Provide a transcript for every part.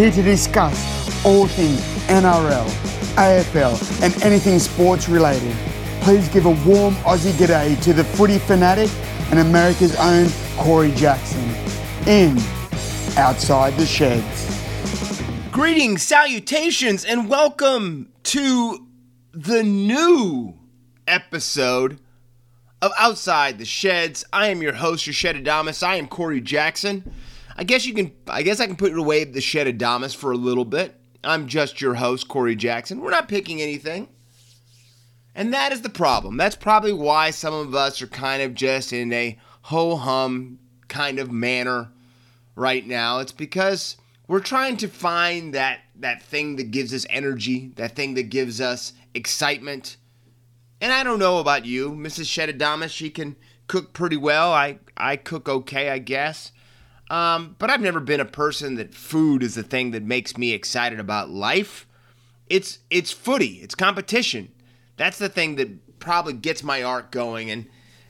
here to discuss all things NRL, AFL, and anything sports related. Please give a warm Aussie g'day to the footy fanatic and America's own Corey Jackson in Outside the Sheds. Greetings, salutations, and welcome to the new episode of Outside the Sheds. I am your host, your Shed Adamus. I am Corey Jackson. I guess you can. I guess I can put away the Shed Adamus for a little bit. I'm just your host, Corey Jackson. We're not picking anything. And that is the problem. That's probably why some of us are kind of just in a ho hum kind of manner right now. It's because we're trying to find that that thing that gives us energy, that thing that gives us excitement. And I don't know about you, Mrs. Shedadamas. She can cook pretty well. I I cook okay, I guess. Um, but I've never been a person that food is the thing that makes me excited about life. It's it's footy. It's competition. That's the thing that probably gets my arc going. And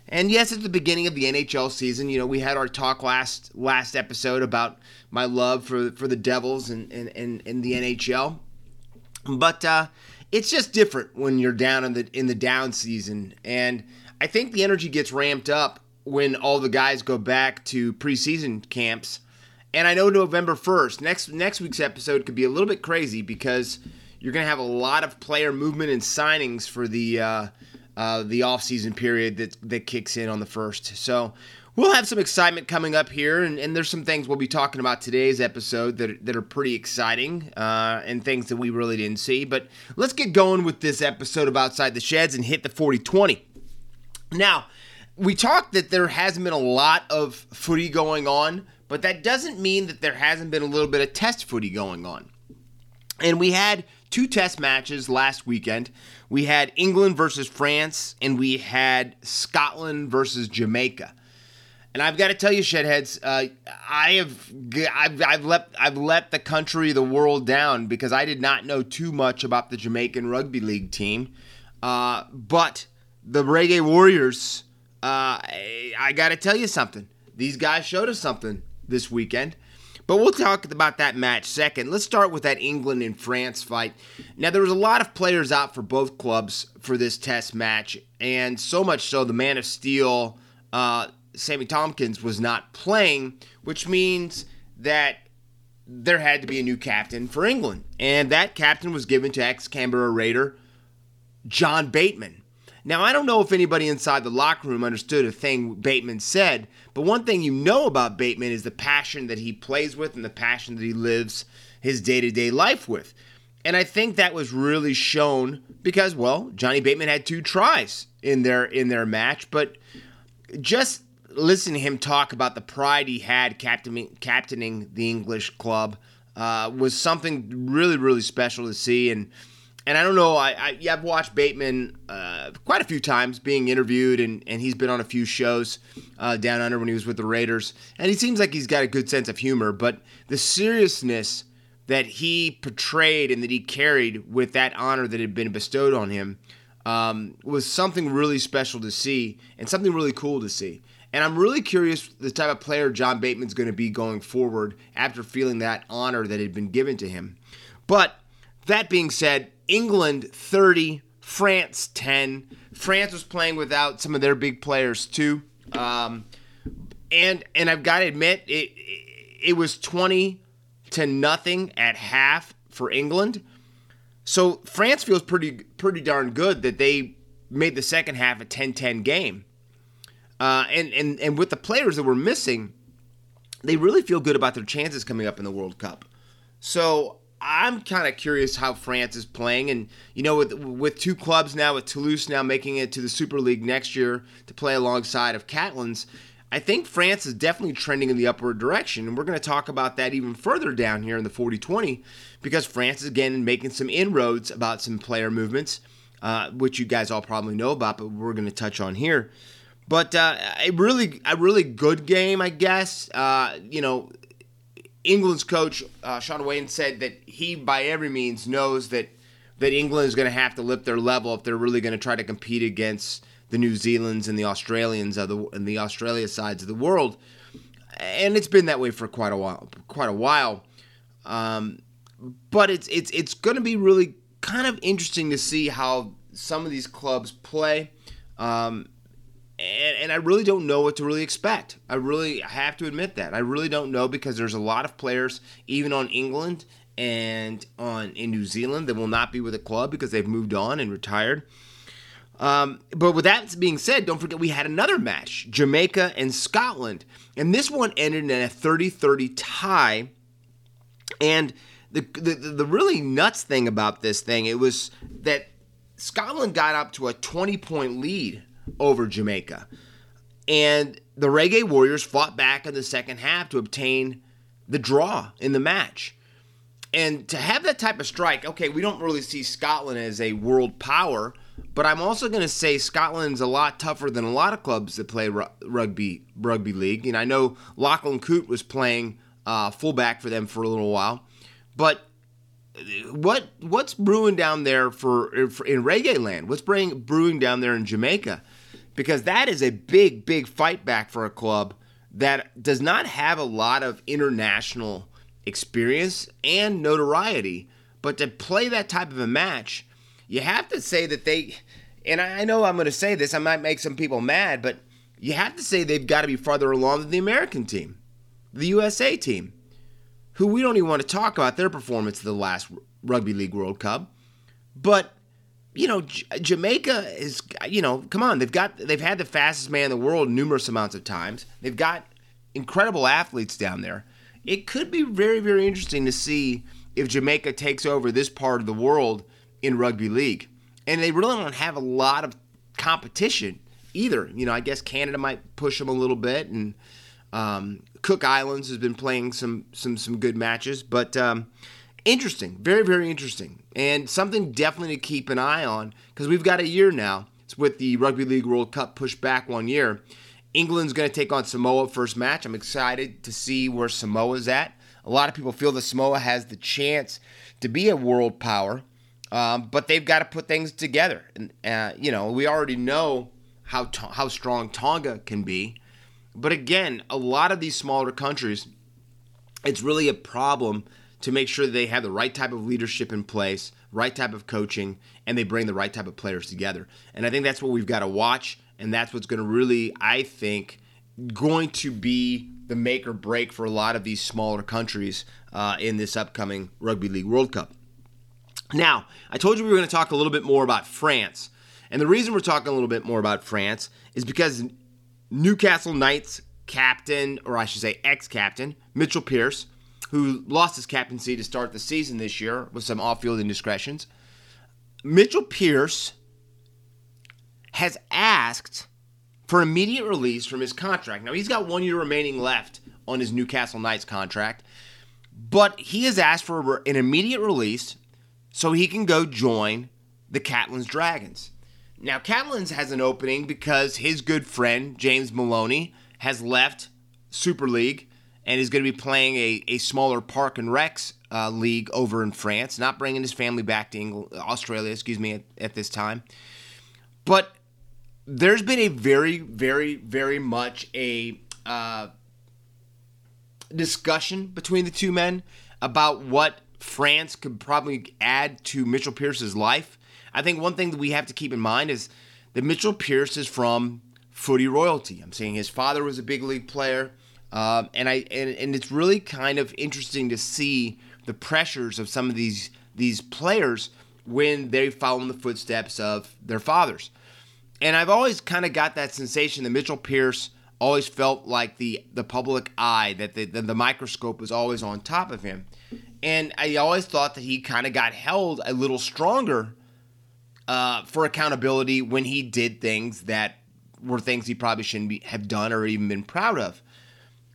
and yes, it's the beginning of the NHL season. You know, we had our talk last last episode about my love for for the Devils and and, and, and the NHL. But uh, it's just different when you're down in the in the down season. And I think the energy gets ramped up when all the guys go back to preseason camps. And I know November 1st, next next week's episode could be a little bit crazy because you're going to have a lot of player movement and signings for the uh, uh, the offseason period that that kicks in on the first. So we'll have some excitement coming up here, and, and there's some things we'll be talking about today's episode that, that are pretty exciting uh, and things that we really didn't see. But let's get going with this episode of Outside the Sheds and hit the 40 20. Now, we talked that there hasn't been a lot of footy going on, but that doesn't mean that there hasn't been a little bit of test footy going on. And we had two test matches last weekend. We had England versus France, and we had Scotland versus Jamaica. And I've got to tell you, shedheads, uh, I have I've, I've let I've let the country, the world down because I did not know too much about the Jamaican rugby league team. Uh, but the Reggae Warriors uh, I, I got to tell you something. These guys showed us something this weekend. But we'll talk about that match second. Let's start with that England and France fight. Now, there was a lot of players out for both clubs for this test match, and so much so the Man of Steel, uh, Sammy Tomkins, was not playing, which means that there had to be a new captain for England. And that captain was given to ex Canberra Raider John Bateman. Now, I don't know if anybody inside the locker room understood a thing Bateman said, but one thing you know about Bateman is the passion that he plays with and the passion that he lives his day to day life with. And I think that was really shown because, well, Johnny Bateman had two tries in their in their match, but just listening to him talk about the pride he had captaining, captaining the English club uh, was something really, really special to see. And and I don't know. I, I yeah, I've watched Bateman uh, quite a few times being interviewed, and, and he's been on a few shows uh, down under when he was with the Raiders, and he seems like he's got a good sense of humor. But the seriousness that he portrayed and that he carried with that honor that had been bestowed on him um, was something really special to see and something really cool to see. And I'm really curious the type of player John Bateman's going to be going forward after feeling that honor that had been given to him. But that being said, England 30, France 10. France was playing without some of their big players too. Um, and and I've got to admit it it was 20 to nothing at half for England. So France feels pretty pretty darn good that they made the second half a 10-10 game. Uh, and, and and with the players that were missing, they really feel good about their chances coming up in the World Cup. So I'm kind of curious how France is playing, and you know, with with two clubs now, with Toulouse now making it to the Super League next year to play alongside of Catalans, I think France is definitely trending in the upward direction, and we're going to talk about that even further down here in the 40-20 because France is again making some inroads about some player movements, uh, which you guys all probably know about, but we're going to touch on here. But uh, a really, a really good game, I guess. Uh, you know, England's coach uh, Shaun Wane said that he, by every means, knows that that England is going to have to lift their level if they're really going to try to compete against the New Zealands and the Australians of the and the Australia sides of the world. And it's been that way for quite a while. Quite a while. Um, but it's it's it's going to be really kind of interesting to see how some of these clubs play. Um, and, and I really don't know what to really expect. I really have to admit that. I really don't know because there's a lot of players, even on England and on in New Zealand, that will not be with the club because they've moved on and retired. Um, but with that being said, don't forget we had another match Jamaica and Scotland. And this one ended in a 30 30 tie. And the, the, the really nuts thing about this thing, it was that Scotland got up to a 20 point lead over Jamaica. And the Reggae Warriors fought back in the second half to obtain the draw in the match. And to have that type of strike, okay, we don't really see Scotland as a world power but I'm also going to say Scotland's a lot tougher than a lot of clubs that play rugby rugby league. And I know Lachlan Coote was playing uh, fullback for them for a little while, but what what's brewing down there for, for in reggae land? What's brewing, brewing down there in Jamaica? Because that is a big big fight back for a club that does not have a lot of international experience and notoriety, but to play that type of a match you have to say that they, and I know I'm going to say this, I might make some people mad, but you have to say they've got to be farther along than the American team, the USA team, who we don't even want to talk about their performance of the last Rugby League World Cup. But you know, J- Jamaica is, you know, come on, they've got, they've had the fastest man in the world numerous amounts of times. They've got incredible athletes down there. It could be very, very interesting to see if Jamaica takes over this part of the world in rugby league. And they really don't have a lot of competition either. You know, I guess Canada might push them a little bit, and um, Cook Islands has been playing some some some good matches, but um, interesting, very very interesting, and something definitely to keep an eye on because we've got a year now. It's with the Rugby League World Cup pushed back one year. England's going to take on Samoa first match. I'm excited to see where Samoa's at. A lot of people feel that Samoa has the chance to be a world power. Um, but they've got to put things together. And uh, you know, we already know how to- how strong Tonga can be. But again, a lot of these smaller countries, it's really a problem to make sure they have the right type of leadership in place, right type of coaching, and they bring the right type of players together. And I think that's what we've got to watch, and that's what's going to really, I think, going to be the make or break for a lot of these smaller countries uh, in this upcoming Rugby League World Cup. Now, I told you we were going to talk a little bit more about France. And the reason we're talking a little bit more about France is because Newcastle Knights captain, or I should say ex captain, Mitchell Pearce, who lost his captaincy to start the season this year with some off field indiscretions. Mitchell Pearce has asked for immediate release from his contract. Now, he's got one year remaining left on his Newcastle Knights contract, but he has asked for an immediate release so he can go join the Catalans Dragons. Now, Catalans has an opening because his good friend, James Maloney, has left Super League and is going to be playing a, a smaller Park and Recs uh, league over in France, not bringing his family back to England, Australia, excuse me, at, at this time. But there's been a very, very, very much a uh, discussion between the two men about what France could probably add to Mitchell Pearce's life. I think one thing that we have to keep in mind is that Mitchell Pearce is from footy royalty. I'm saying his father was a big league player, um, and I and, and it's really kind of interesting to see the pressures of some of these these players when they follow in the footsteps of their fathers. And I've always kind of got that sensation that Mitchell Pearce always felt like the the public eye that the, the, the microscope was always on top of him. And I always thought that he kind of got held a little stronger uh, for accountability when he did things that were things he probably shouldn't be, have done or even been proud of.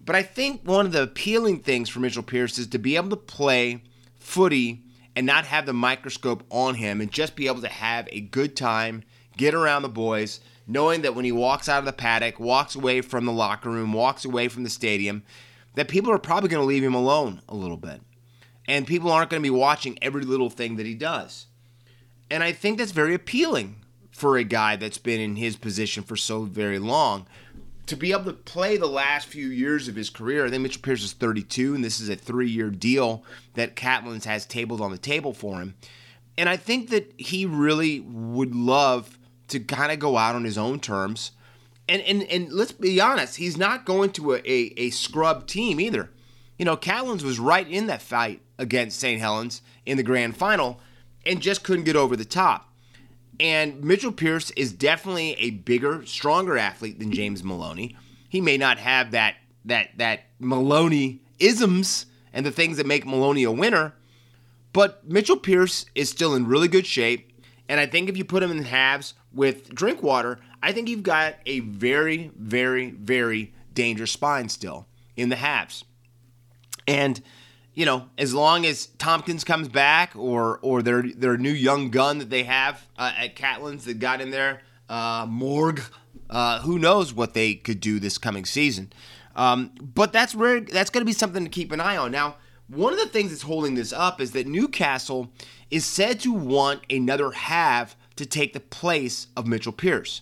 But I think one of the appealing things for Mitchell Pearce is to be able to play footy and not have the microscope on him and just be able to have a good time, get around the boys, knowing that when he walks out of the paddock, walks away from the locker room, walks away from the stadium, that people are probably going to leave him alone a little bit and people aren't going to be watching every little thing that he does. And I think that's very appealing for a guy that's been in his position for so very long. To be able to play the last few years of his career, I think Mitchell Pearce is 32, and this is a three year deal that Catalans has tabled on the table for him. And I think that he really would love to kind of go out on his own terms. And, and, and let's be honest, he's not going to a, a, a scrub team either. You know, Catalans was right in that fight against St. Helens in the grand final and just couldn't get over the top. And Mitchell Pearce is definitely a bigger, stronger athlete than James Maloney. He may not have that that that Maloney isms and the things that make Maloney a winner, but Mitchell Pearce is still in really good shape. And I think if you put him in halves with Drinkwater, I think you've got a very, very, very dangerous spine still in the halves. And you know, as long as Tomkins comes back or or their their new young gun that they have uh, at Catalans that got in there, uh, Mourgue, uh, who knows what they could do this coming season. Um, but that's where that's going to be something to keep an eye on. Now, one of the things that's holding this up is that Newcastle is said to want another half to take the place of Mitchell Pearce.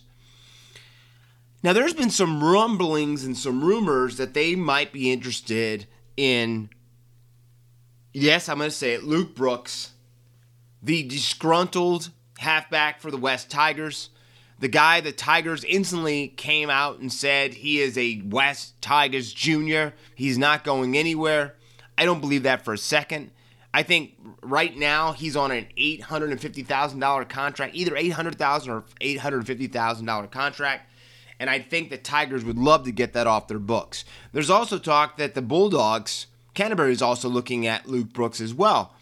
Now, there's been some rumblings and some rumors that they might be interested in yes, I'm going to say it, Luke Brooks, the disgruntled halfback for the West Tigers, the guy the Tigers instantly came out and said he is a West Tigers junior. He's not going anywhere. I don't believe that for a second. I think right now he's on an $850,000 contract, either 800,000 or $850,000 contract. And I think the Tigers would love to get that off their books. There's also talk that the Bulldogs Canterbury is also looking at Luke Brooks as well.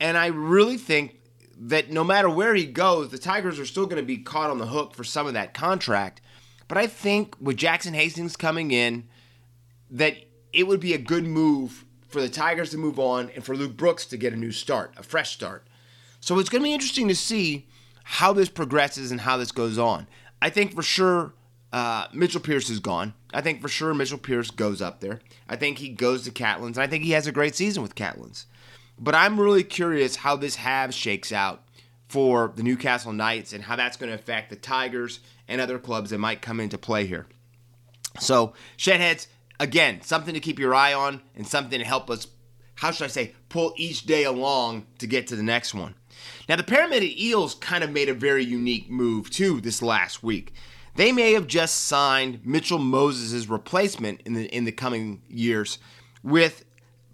And I really think that no matter where he goes, the Tigers are still going to be caught on the hook for some of that contract. But I think with Jackson Hastings coming in, that it would be a good move for the Tigers to move on and for Luke Brooks to get a new start, a fresh start. So it's going to be interesting to see how this progresses and how this goes on. I think for sure uh, Mitchell Pearce is gone. I think for sure Mitchell Pearce goes up there. I think he goes to Catalans, and I think he has a great season with Catalans. But I'm really curious how this halves shakes out for the Newcastle Knights and how that's going to affect the Tigers and other clubs that might come into play here. So, Shedheads, again, something to keep your eye on and something to help us, how should I say, pull each day along to get to the next one. Now, the Parramatta Eels kind of made a very unique move too this last week. They may have just signed Mitchell Moses' replacement in the in the coming years with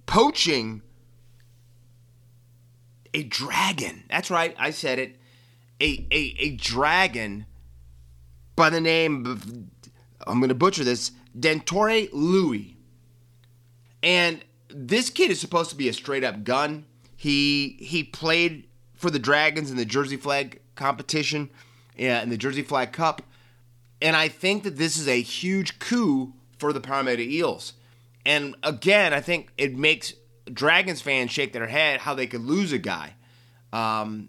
poaching a dragon. That's right, I said it. A a, a dragon by the name of I'm gonna butcher this, Dentore Louis. And this kid is supposed to be a straight up gun. He he played for the Dragons in the Jersey Flegg competition, yeah, in the Jersey Flegg Cup. And I think that this is a huge coup for the Parramatta Eels. And again, I think it makes Dragons fans shake their head how they could lose a guy um,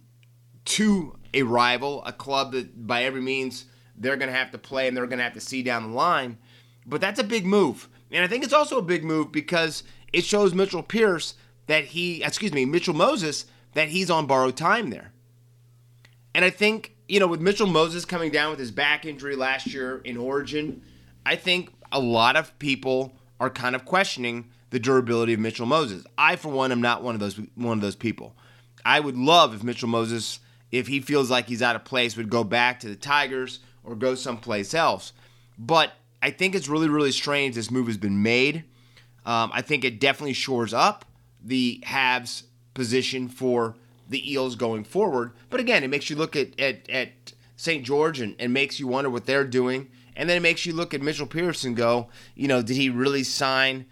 to a rival, a club that by every means they're going to have to play and they're going to have to see down the line. But that's a big move. And I think it's also a big move because it shows Mitchell Pearce that he, excuse me, Mitchell Moses, that he's on borrowed time there. And I think you know, with Mitchell Moses coming down with his back injury last year in Origin, I think a lot of people are kind of questioning the durability of Mitchell Moses. I, for one, am not one of those one of those people. I would love if Mitchell Moses, if he feels like he's out of place, would go back to the Tigers or go someplace else. But I think it's really, really strange this move has been made. Um, I think it definitely shores up the halves position for the Eels going forward. But again, it makes you look at, at, at St. George and, and makes you wonder what they're doing. And then it makes you look at Mitchell Pearson go, you know, did he really sign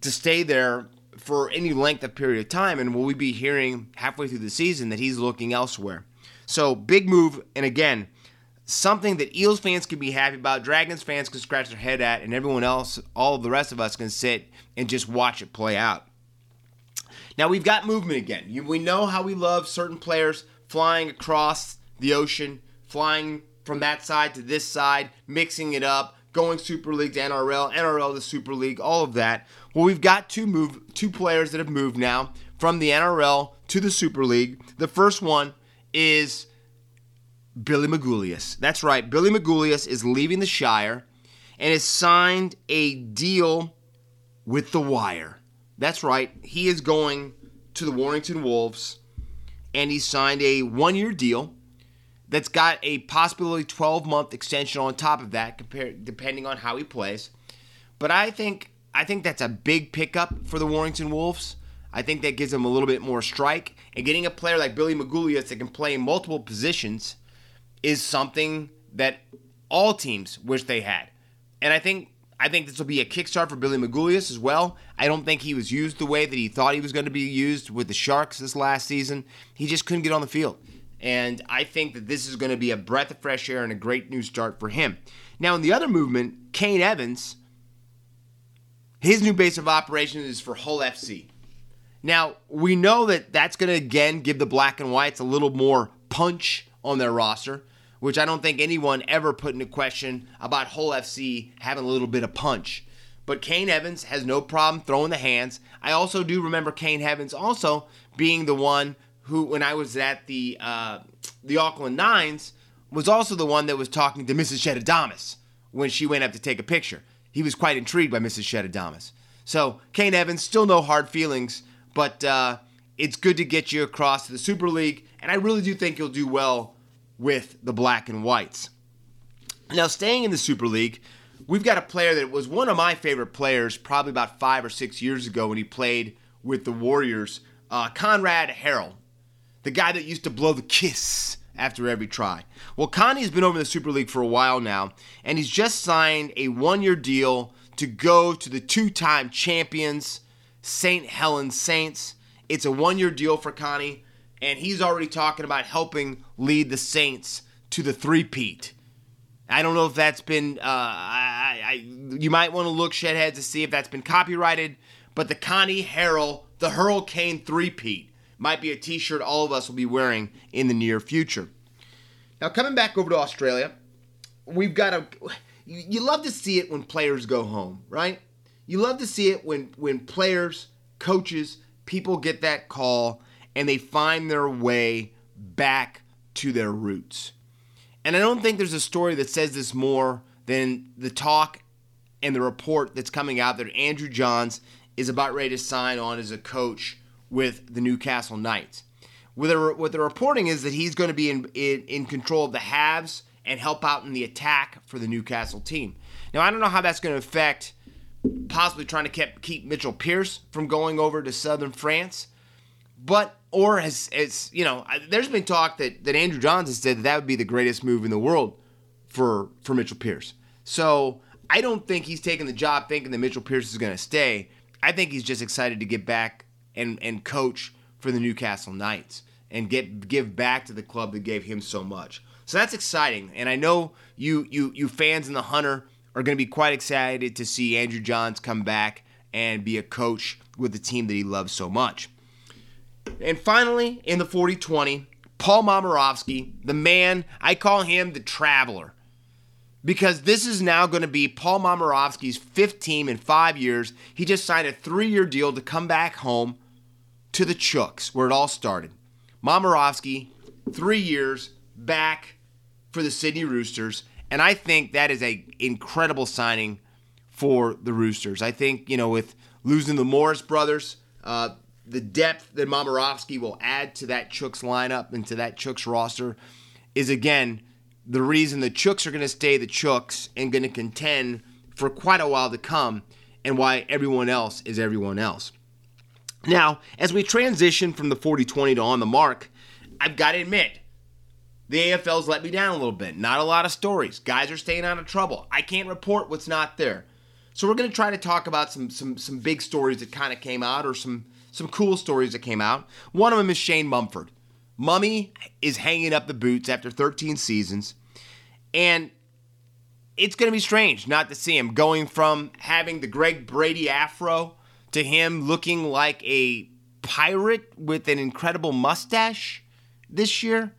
to stay there for any length of period of time? And will we be hearing halfway through the season that he's looking elsewhere? So big move. And again, something that Eels fans can be happy about, Dragons fans can scratch their head at, and everyone else, all the rest of us can sit and just watch it play out. Now we've got movement again. You, we know how we love certain players flying across the ocean, flying from that side to this side, mixing it up, going Super League to NRL, NRL to Super League, all of that. Well, we've got two move two players that have moved now from the NRL to the Super League. The first one is Billy Magoulias. That's right, Billy Magoulias is leaving the Shire, and has signed a deal with the Wire. That's right, he is going to the Warrington Wolves, and he signed a one year deal that's got a possibility 12 month extension on top of that, compared, depending on how he plays. But I think I think that's a big pickup for the Warrington Wolves. I think that gives them a little bit more strike. And getting a player like Billy Magoulias that can play multiple positions is something that all teams wish they had. And I think I think this will be a kickstart for Billy Magoulias as well. I don't think he was used the way that he thought he was going to be used with the Sharks this last season. He just couldn't get on the field. And I think that this is going to be a breath of fresh air and a great new start for him. Now, in the other movement, Kane Evans, his new base of operations is for Hull FC. Now, we know that that's going to again give the black and whites a little more punch on their roster which I don't think anyone ever put into question about Hull FC having a little bit of punch. But Kane Evans has no problem throwing the hands. I also do remember Kane Evans also being the one who, when I was at the uh, the Auckland Nines, was also the one that was talking to Mrs. Shedadamas when she went up to take a picture. He was quite intrigued by Mrs. Shedadamas. So Kane Evans, still no hard feelings, but uh, it's good to get you across to the Super League, and I really do think you'll do well with the black and whites. Now, staying in the Super League, we've got a player that was one of my favorite players probably about five or six years ago when he played with the Warriors, uh, Konrad Hurrell, the guy that used to blow the kiss after every try. Well, Connie's been over in the Super League for a while now, and he's just signed a one year deal to go to the two time champions, St. Helens Saints. It's a one year deal for Connie and he's already talking about helping lead the Saints to the three-peat. I don't know if that's been. Uh, I, I, you might want to look Shedhead to see if that's been copyrighted. But the Connie Hurrell, the Hurricane three-peat, might be a T-shirt all of us will be wearing in the near future. Now coming back over to Australia, we've got a. You love to see it when players go home, right? You love to see it when when players, coaches, people get that call and they find their way back to their roots. And I don't think there's a story that says this more than the talk and the report that's coming out that Andrew Johns is about ready to sign on as a coach with the Newcastle Knights. What the, what the reporting is that he's going to be in, in, in control of the halves and help out in the attack for the Newcastle team. Now, I don't know how that's going to affect possibly trying to keep, keep Mitchell Pearce from going over to southern France, but or has, has you know, there's been talk that, that Andrew Johns has said that that would be the greatest move in the world for for Mitchell Pearce. So I don't think he's taking the job thinking that Mitchell Pearce is going to stay. I think he's just excited to get back and and coach for the Newcastle Knights and get give back to the club that gave him so much. So that's exciting, and I know you you you fans in the Hunter are going to be quite excited to see Andrew Johns come back and be a coach with the team that he loves so much. And finally, in the 40 20, Paul Momirovski, the man, I call him the traveler. Because this is now going to be Paul Momirovski's fifth team in five years. He just signed a three year deal to come back home to the Chooks, where it all started. Momirovski, three years back for the Sydney Roosters. And I think that is a incredible signing for the Roosters. I think, you know, with losing the Morris brothers, uh, the depth that Momirovski will add to that Chooks lineup and to that Chooks roster is again the reason the Chooks are going to stay the Chooks and going to contend for quite a while to come, and why everyone else is everyone else. Now, as we transition from the 40 20 to on the mark, I've got to admit, the AFL's let me down a little bit. Not a lot of stories. Guys are staying out of trouble. I can't report what's not there. So we're going to try to talk about some some some big stories that kind of came out or some some cool stories that came out. One of them is Shane Mumford. Mummy is hanging up the boots after 13 seasons, and it's going to be strange not to see him going from having the Greg Brady afro to him looking like a pirate with an incredible mustache this year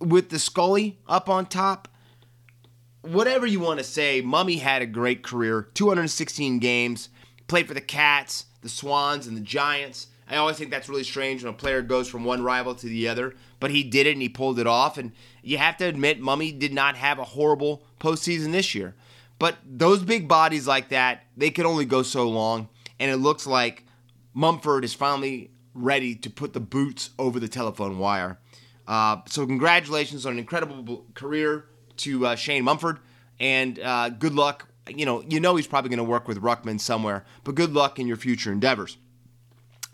with the Scully up on top. Whatever you want to say, Mummy had a great career 216 games, played for the Cats, the Swans and the Giants. I always think that's really strange when a player goes from one rival to the other, but he did it and he pulled it off. And you have to admit, Mummy did not have a horrible postseason this year. But those big bodies like that, they can only go so long. And it looks like Mumford is finally ready to put the boots over the telephone wire. Uh, so congratulations on an incredible career to uh, Shane Mumford, and uh, good luck. You know, you know he's probably going to work with Ruckman somewhere, but good luck in your future endeavors.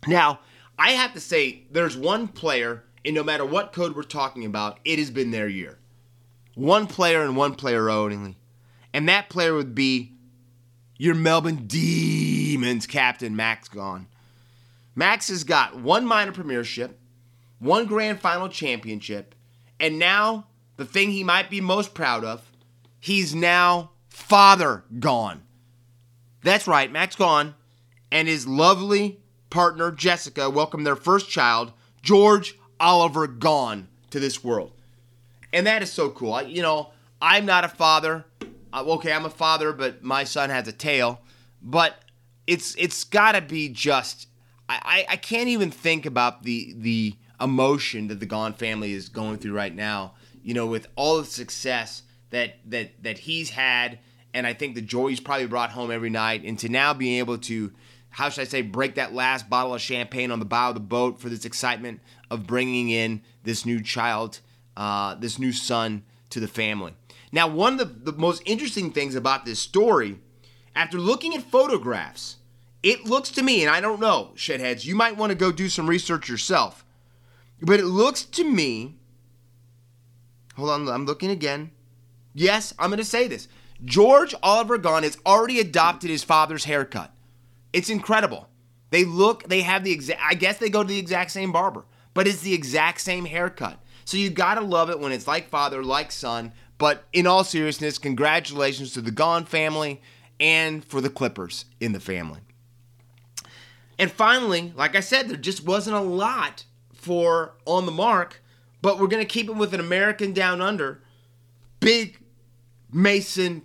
Now, I have to say, there's one player, and no matter what code we're talking about, it has been their year. One player and one player only, and that player would be your Melbourne Demons captain, Max Gawn. Max has got one minor premiership, one grand final championship, and now the thing he might be most proud of, he's now father Gawn. That's right, Max Gawn, and his lovely partner Jessica welcome their first child, George Oliver Gawn to this world. And that is so cool. I, you know, I'm not a father. Okay, I'm a father, but my son has a tail. But it's it's got to be just I, I can't even think about the the emotion that the Gawn family is going through right now. You know, with all the success that that that he's had, and I think the joy he's probably brought home every night, and to now being able to, how should I say, break that last bottle of champagne on the bow of the boat for this excitement of bringing in this new child, uh, this new son to the family. Now, one of the, the most interesting things about this story, after looking at photographs it looks to me, and I don't know, shedheads, you might want to go do some research yourself. But it looks to me, hold on, I'm looking again. Yes, I'm going to say this. George Oliver Gawn has already adopted his father's haircut. It's incredible. They look, they have the exact, I guess they go to the exact same barber, but it's the exact same haircut. So you got to love it when it's like father, like son. But in all seriousness, congratulations to the Gawn family and for the Clippers in the family. And finally, like I said, there just wasn't a lot for on the mark, but we're to keep it with an American down under. Big Mason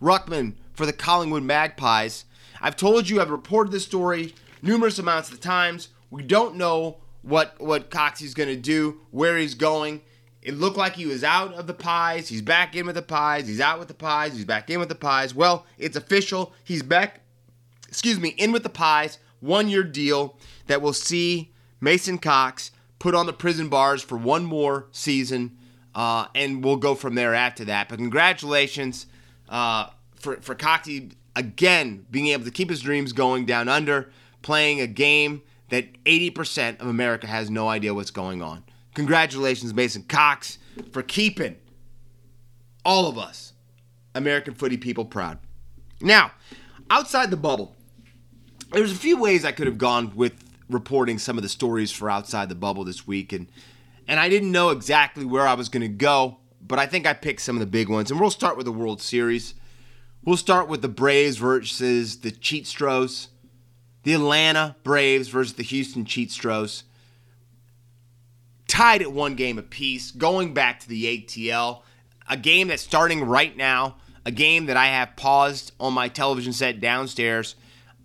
Ruckman for the Collingwood Magpies. I've told you, I've reported this story numerous amounts of times. We don't know what what Coxie's going to do, where he's going. It looked like he was out of the pies. He's back in with the pies. He's out with the pies. He's back in with the pies. Well, it's official. He's back excuse me, in with the Pies, one year deal that will see Mason Cox put on the prison bars for one more season, uh, and we'll go from there after that. But congratulations uh, for, for Coxie again being able to keep his dreams going down under, playing a game that 80% of America has no idea what's going on. Congratulations, Mason Cox, for keeping all of us, American footy people, proud. Now, outside the bubble, there's a few ways I could have gone with reporting some of the stories for outside the bubble this week, and and I didn't know exactly where I was going to go, but I think I picked some of the big ones, and we'll start with the World Series. We'll start with the Braves versus the Cheatstros, the Atlanta Braves versus the Houston Cheatstros. Tied at one game apiece, going back to the ATL, a game that's starting right now, a game that I have paused on my television set downstairs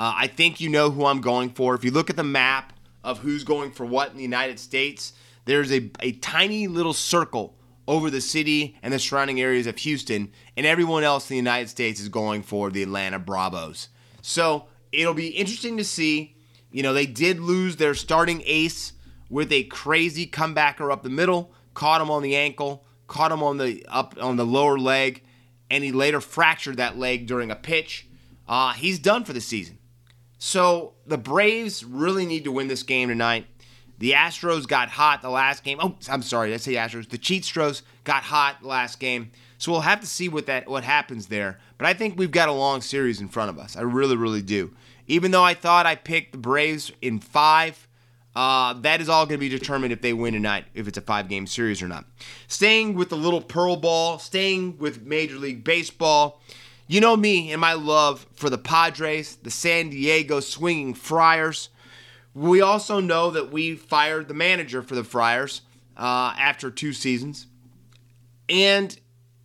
uh, I think you know who I'm going for. If you look at the map of who's going for what in the United States, there's a, a tiny little circle over the city and the surrounding areas of Houston, and everyone else in the United States is going for the Atlanta Bravos. So it'll be interesting to see. You know, they did lose their starting ace with a crazy comebacker up the middle, caught him on the ankle, caught him on the up on the lower leg, and he later fractured that leg during a pitch. Uh, he's done for the season. So the Braves really need to win this game tonight. The Astros got hot the last game. Oh, I'm sorry, I say Astros. The Cheatstros got hot last game. So we'll have to see what that what happens there. But I think we've got a long series in front of us. I really, really do. Even though I thought I picked the Braves in five, uh, that is all going to be determined if they win tonight, if it's a five game series or not. Staying with the little pearl ball, staying with Major League Baseball. You know me and my love for the Padres, the San Diego Swinging Friars. We also know that we fired the manager for the Friars uh, after two seasons, and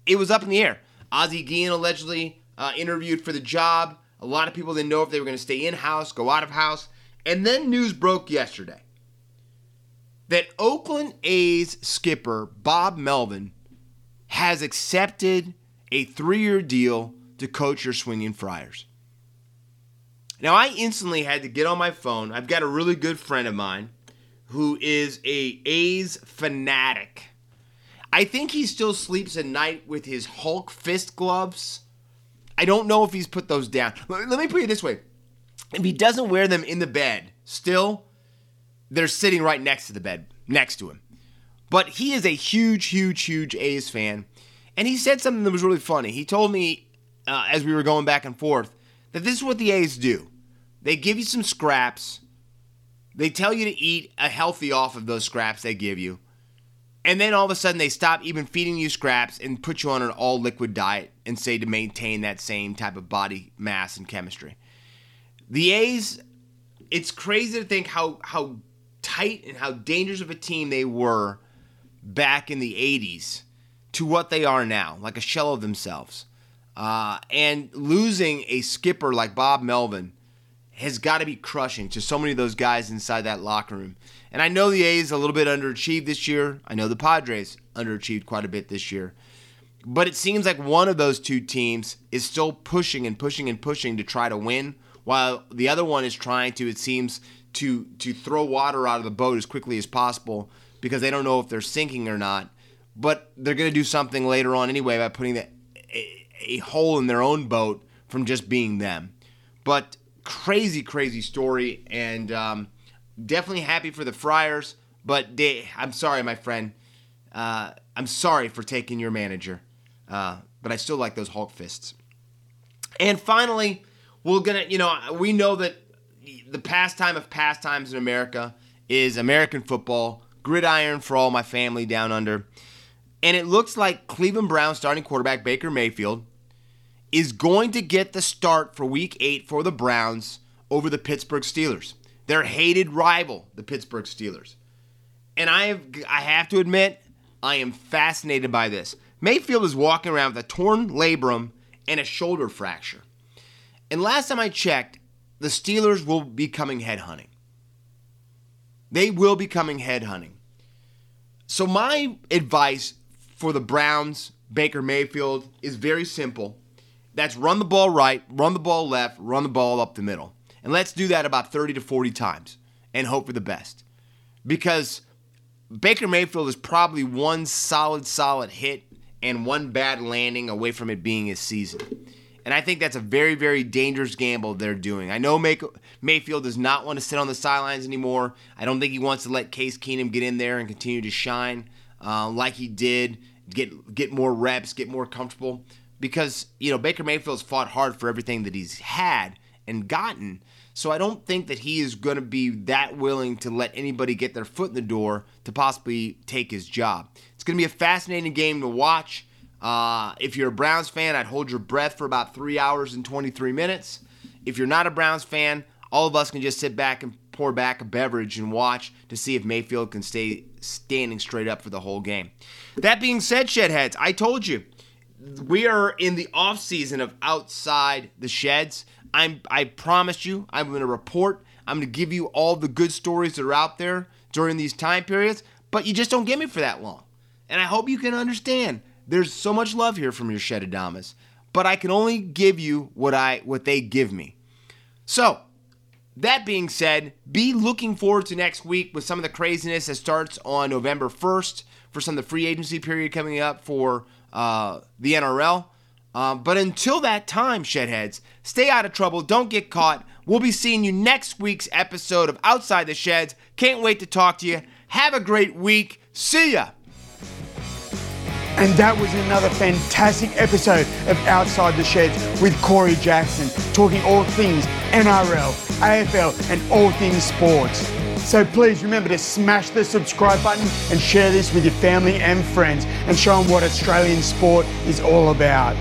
it was up in the air. Ozzie Guillen allegedly uh, interviewed for the job. A lot of people didn't know if they were going to stay in house, go out of house. And then news broke yesterday that Oakland A's skipper Bob Melvin has accepted a three year deal to coach your swinging Friars. Now, I instantly had to get on my phone. I've got a really good friend of mine who is a A's fanatic. I think he still sleeps at night with his Hulk fist gloves. I don't know if he's put those down. Let me put it this way. If he doesn't wear them in the bed, still, they're sitting right next to the bed, next to him. But he is a huge, huge, huge A's fan. And he said something that was really funny. He told me uh, as we were going back and forth that this is what the A's do they give you some scraps, they tell you to eat a healthy off of those scraps they give you. And then all of a sudden, they stop even feeding you scraps and put you on an all liquid diet and say to maintain that same type of body mass and chemistry. The A's, it's crazy to think how, how tight and how dangerous of a team they were back in the 80s to what they are now, like a shell of themselves. Uh, and losing a skipper like Bob Melvin has got to be crushing to so many of those guys inside that locker room. And I know the A's a little bit underachieved this year. I know the Padres underachieved quite a bit this year. But it seems like one of those two teams is still pushing and pushing and pushing to try to win, while the other one is trying to, it seems, to to throw water out of the boat as quickly as possible because they don't know if they're sinking or not. But they're going to do something later on anyway by putting the, a, a hole in their own boat from just being them. But crazy, crazy story, and um, definitely happy for the Friars. But they, I'm sorry, my friend. Uh, I'm sorry for taking your manager, uh, but I still like those Hulk fists. And finally, we're gonna, you know, we know that the pastime of pastimes in America is American football, gridiron for all my family down under. And it looks like Cleveland Browns starting quarterback Baker Mayfield is going to get the start for week eight for the Browns over the Pittsburgh Steelers. Their hated rival, the Pittsburgh Steelers. And I have I have to admit, I am fascinated by this. Mayfield is walking around with a torn labrum and a shoulder fracture. And last time I checked, the Steelers will be coming headhunting. They will be coming headhunting. So my advice for the Browns, Baker Mayfield, is very simple. That's run the ball right, run the ball left, run the ball up the middle. And let's do that about 30 to 40 times and hope for the best. Because Baker Mayfield is probably one solid, solid hit and one bad landing away from it being his season. And I think that's a very, very dangerous gamble they're doing. I know May- Mayfield does not want to sit on the sidelines anymore. I don't think he wants to let Case Keenum get in there and continue to shine uh, like he did, get get more reps, get more comfortable because you know Baker Mayfield's fought hard for everything that he's had and gotten. So I don't think that he is going to be that willing to let anybody get their foot in the door to possibly take his job. It's going to be a fascinating game to watch. Uh, if you're a Browns fan, I'd hold your breath for about three hours and 23 minutes. If you're not a Browns fan, all of us can just sit back and pour back a beverage and watch to see if Mayfield can stay standing straight up for the whole game. That being said, Shedheads, I told you we are in the off season of outside the sheds. I'm I promised you I'm going to report. I'm going to give you all the good stories that are out there during these time periods, but you just don't get me for that long. And I hope you can understand. There's so much love here from your Shedadamas, but I can only give you what I what they give me. So, that being said, be looking forward to next week with some of the craziness that starts on November 1st for some of the free agency period coming up for uh, the NRL. Uh, but until that time, shedheads, stay out of trouble. Don't get caught. We'll be seeing you next week's episode of Outside the Sheds. Can't wait to talk to you. Have a great week. See ya. And that was another fantastic episode of Outside the Sheds with Corey Jackson, talking all things NRL, AFL, and all things sports. So please remember to smash the subscribe button and share this with your family and friends and show them what Australian sport is all about.